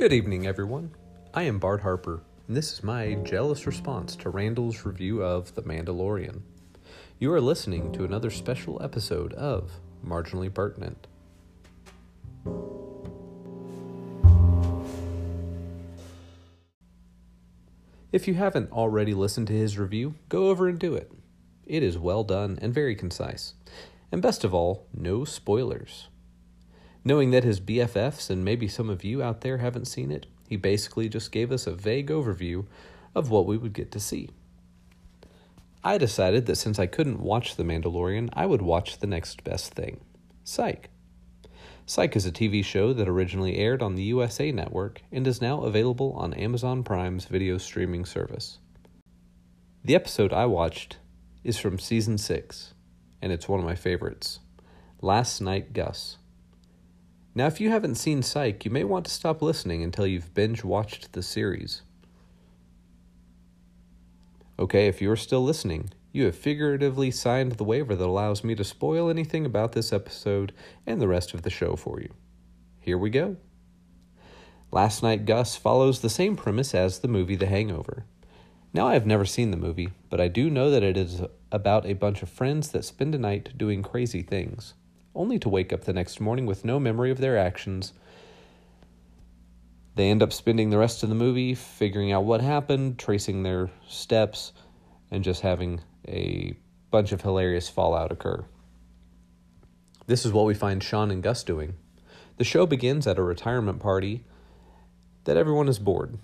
Good evening, everyone. I am Bart Harper, and this is my jealous response to Randall's review of The Mandalorian. You are listening to another special episode of Marginally Pertinent. If you haven't already listened to his review, go over and do it. It is well done and very concise. And best of all, no spoilers. Knowing that his BFFs and maybe some of you out there haven't seen it, he basically just gave us a vague overview of what we would get to see. I decided that since I couldn't watch The Mandalorian, I would watch the next best thing Psych. Psych is a TV show that originally aired on the USA Network and is now available on Amazon Prime's video streaming service. The episode I watched is from season 6, and it's one of my favorites Last Night Gus. Now, if you haven't seen Psych, you may want to stop listening until you've binge watched the series. Okay, if you're still listening, you have figuratively signed the waiver that allows me to spoil anything about this episode and the rest of the show for you. Here we go. Last Night Gus follows the same premise as the movie The Hangover. Now, I have never seen the movie, but I do know that it is about a bunch of friends that spend a night doing crazy things only to wake up the next morning with no memory of their actions. They end up spending the rest of the movie figuring out what happened, tracing their steps, and just having a bunch of hilarious fallout occur. This is what we find Shawn and Gus doing. The show begins at a retirement party that everyone is bored.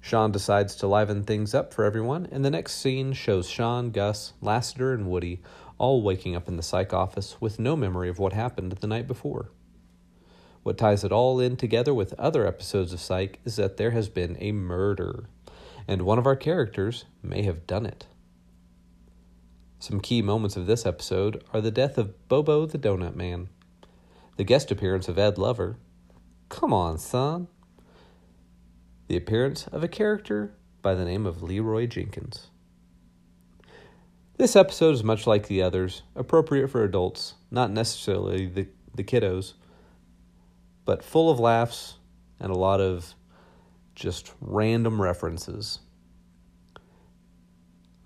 Shawn decides to liven things up for everyone, and the next scene shows Shawn, Gus, Lassiter, and Woody all waking up in the psych office with no memory of what happened the night before. What ties it all in together with other episodes of Psych is that there has been a murder, and one of our characters may have done it. Some key moments of this episode are the death of Bobo the Donut Man, the guest appearance of Ed Lover. Come on, son. The appearance of a character by the name of Leroy Jenkins. This episode is much like the others, appropriate for adults, not necessarily the, the kiddos, but full of laughs and a lot of just random references.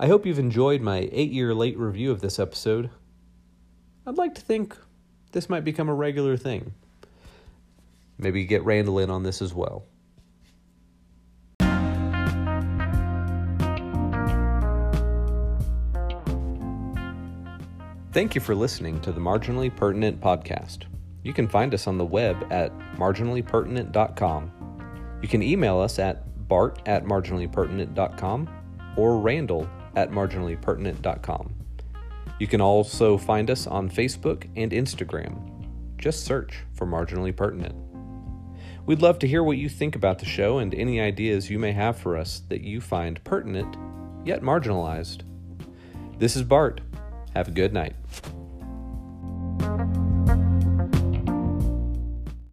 I hope you've enjoyed my eight year late review of this episode. I'd like to think this might become a regular thing. Maybe get Randall in on this as well. Thank you for listening to the Marginally Pertinent podcast. You can find us on the web at marginallypertinent.com. You can email us at bart at marginallypertinent.com or randall at marginallypertinent.com. You can also find us on Facebook and Instagram. Just search for Marginally Pertinent. We'd love to hear what you think about the show and any ideas you may have for us that you find pertinent yet marginalized. This is Bart. Have a good night.